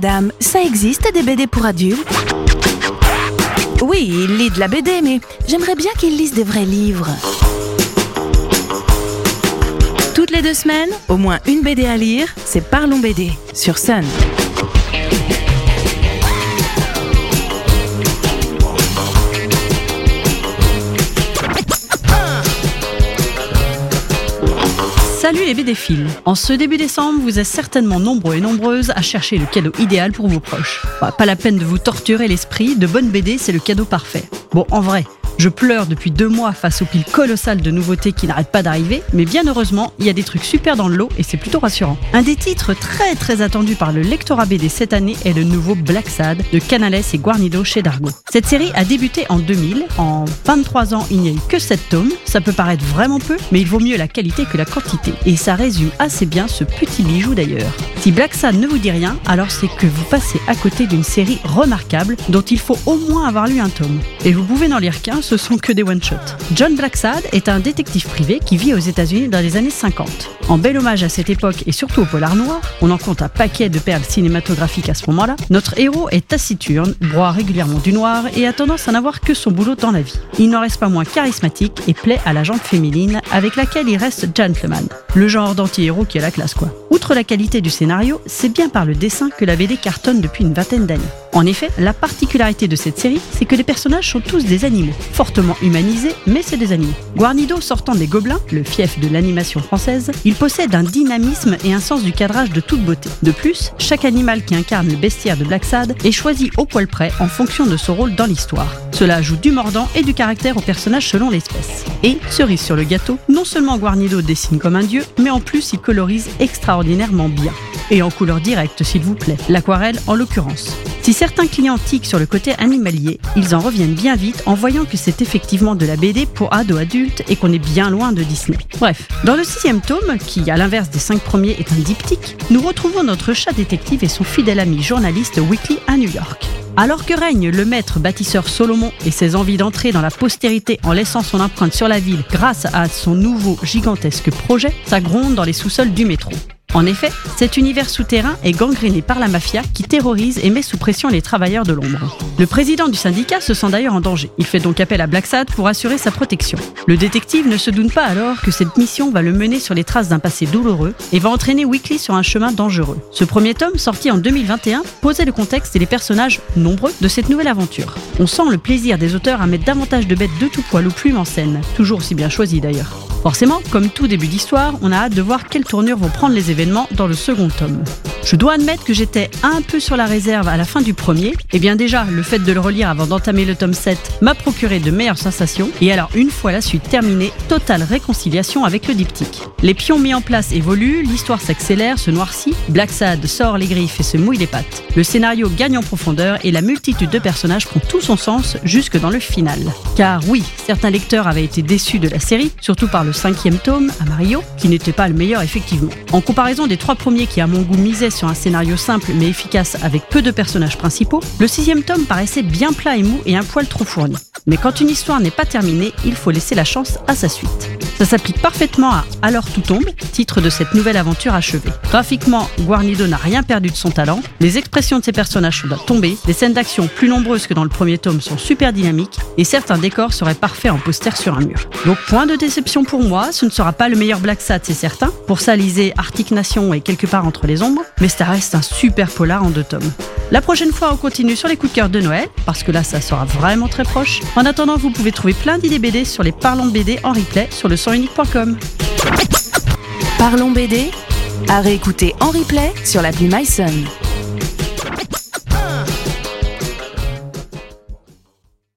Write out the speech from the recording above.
madame, ça existe des BD pour adultes? Oui, il lit de la BD, mais j'aimerais bien qu'il lise des vrais livres. Toutes les deux semaines, au moins une BD à lire, c'est Parlons BD sur Sun. Salut les BD-philes En ce début décembre, vous êtes certainement nombreux et nombreuses à chercher le cadeau idéal pour vos proches. Bah, pas la peine de vous torturer l'esprit, de bonnes BD, c'est le cadeau parfait. Bon, en vrai, je pleure depuis deux mois face aux piles colossales de nouveautés qui n'arrêtent pas d'arriver, mais bien heureusement, il y a des trucs super dans le lot et c'est plutôt rassurant. Un des titres très très attendus par le lectorat BD cette année est le nouveau Black Sad de Canales et Guarnido chez Dargo. Cette série a débuté en 2000. En 23 ans, il n'y a eu que 7 tomes. Ça peut paraître vraiment peu, mais il vaut mieux la qualité que la quantité. Et ça résume assez bien ce petit bijou d'ailleurs. Si Black Sad ne vous dit rien, alors c'est que vous passez à côté d'une série remarquable dont il faut au moins avoir lu un tome. Et vous pouvez n'en lire qu'un ce sont que des one-shots. John Blacksad est un détective privé qui vit aux États-Unis dans les années 50. En bel hommage à cette époque et surtout au polar noir, on en compte un paquet de perles cinématographiques à ce moment-là, notre héros est taciturne, broie régulièrement du noir et a tendance à n'avoir que son boulot dans la vie. Il n'en reste pas moins charismatique et plaît à la jante féminine avec laquelle il reste gentleman. Le genre d'anti-héros qui a la classe quoi. Outre la qualité du scénario, c'est bien par le dessin que la BD cartonne depuis une vingtaine d'années. En effet, la particularité de cette série, c'est que les personnages sont tous des animaux, fortement humanisés, mais c'est des animaux. Guarnido sortant des Gobelins, le fief de l'animation française, il possède un dynamisme et un sens du cadrage de toute beauté. De plus, chaque animal qui incarne le bestiaire de Black Sad est choisi au poil près en fonction de son rôle dans l'histoire. Cela ajoute du mordant et du caractère au personnage selon l'espèce. Et, cerise sur le gâteau, non seulement Guarnido dessine comme un dieu, mais en plus il colorise extraordinairement bien. Et en couleur directe, s'il vous plaît. L'aquarelle en l'occurrence. Si certains clients tiquent sur le côté animalier, ils en reviennent bien vite en voyant que c'est effectivement de la BD pour ados adultes et qu'on est bien loin de Disney. Bref, dans le sixième tome, qui à l'inverse des cinq premiers est un diptyque, nous retrouvons notre chat détective et son fidèle ami journaliste Weekly à New York. Alors que règne le maître bâtisseur Solomon et ses envies d'entrer dans la postérité en laissant son empreinte sur la ville grâce à son nouveau gigantesque projet, ça gronde dans les sous-sols du métro. En effet, cet univers souterrain est gangréné par la mafia qui terrorise et met sous pression les travailleurs de l'ombre. Le président du syndicat se sent d'ailleurs en danger. Il fait donc appel à Black Sad pour assurer sa protection. Le détective ne se doute pas alors que cette mission va le mener sur les traces d'un passé douloureux et va entraîner Weekly sur un chemin dangereux. Ce premier tome, sorti en 2021, posait le contexte et les personnages nombreux de cette nouvelle aventure. On sent le plaisir des auteurs à mettre davantage de bêtes de tout poil ou plumes en scène, toujours aussi bien choisi d'ailleurs. Forcément, comme tout début d'histoire, on a hâte de voir quelle tournure vont prendre les événements dans le second tome. Je dois admettre que j'étais un peu sur la réserve à la fin du premier. Et eh bien déjà, le fait de le relire avant d'entamer le tome 7 m'a procuré de meilleures sensations. Et alors, une fois la suite terminée, totale réconciliation avec le diptyque. Les pions mis en place évoluent, l'histoire s'accélère, se noircit, Black Sad sort les griffes et se mouille les pattes. Le scénario gagne en profondeur et la multitude de personnages prend tout son sens jusque dans le final. Car oui, certains lecteurs avaient été déçus de la série, surtout par le cinquième tome, à Mario, qui n'était pas le meilleur effectivement. En comparaison des trois premiers qui à mon goût misaient sur un scénario simple mais efficace avec peu de personnages principaux, le sixième tome paraissait bien plat et mou et un poil trop fourni. Mais quand une histoire n'est pas terminée, il faut laisser la chance à sa suite. Ça s'applique parfaitement à Alors tout tombe, titre de cette nouvelle aventure achevée. Graphiquement, Guarnido n'a rien perdu de son talent, les expressions de ses personnages sont à tomber, les scènes d'action plus nombreuses que dans le premier tome sont super dynamiques, et certains décors seraient parfaits en poster sur un mur. Donc point de déception pour moi, ce ne sera pas le meilleur Black Sat, c'est certain. Pour ça, lisez Arctic Nation et quelque part entre les ombres, mais ça reste un super polar en deux tomes. La prochaine fois, on continue sur les coups de cœur de Noël, parce que là, ça sera vraiment très proche. En attendant, vous pouvez trouver plein d'idées BD sur les Parlons BD en replay sur le sonunique.com. Parlons BD à réécouter en replay sur l'appli MySun.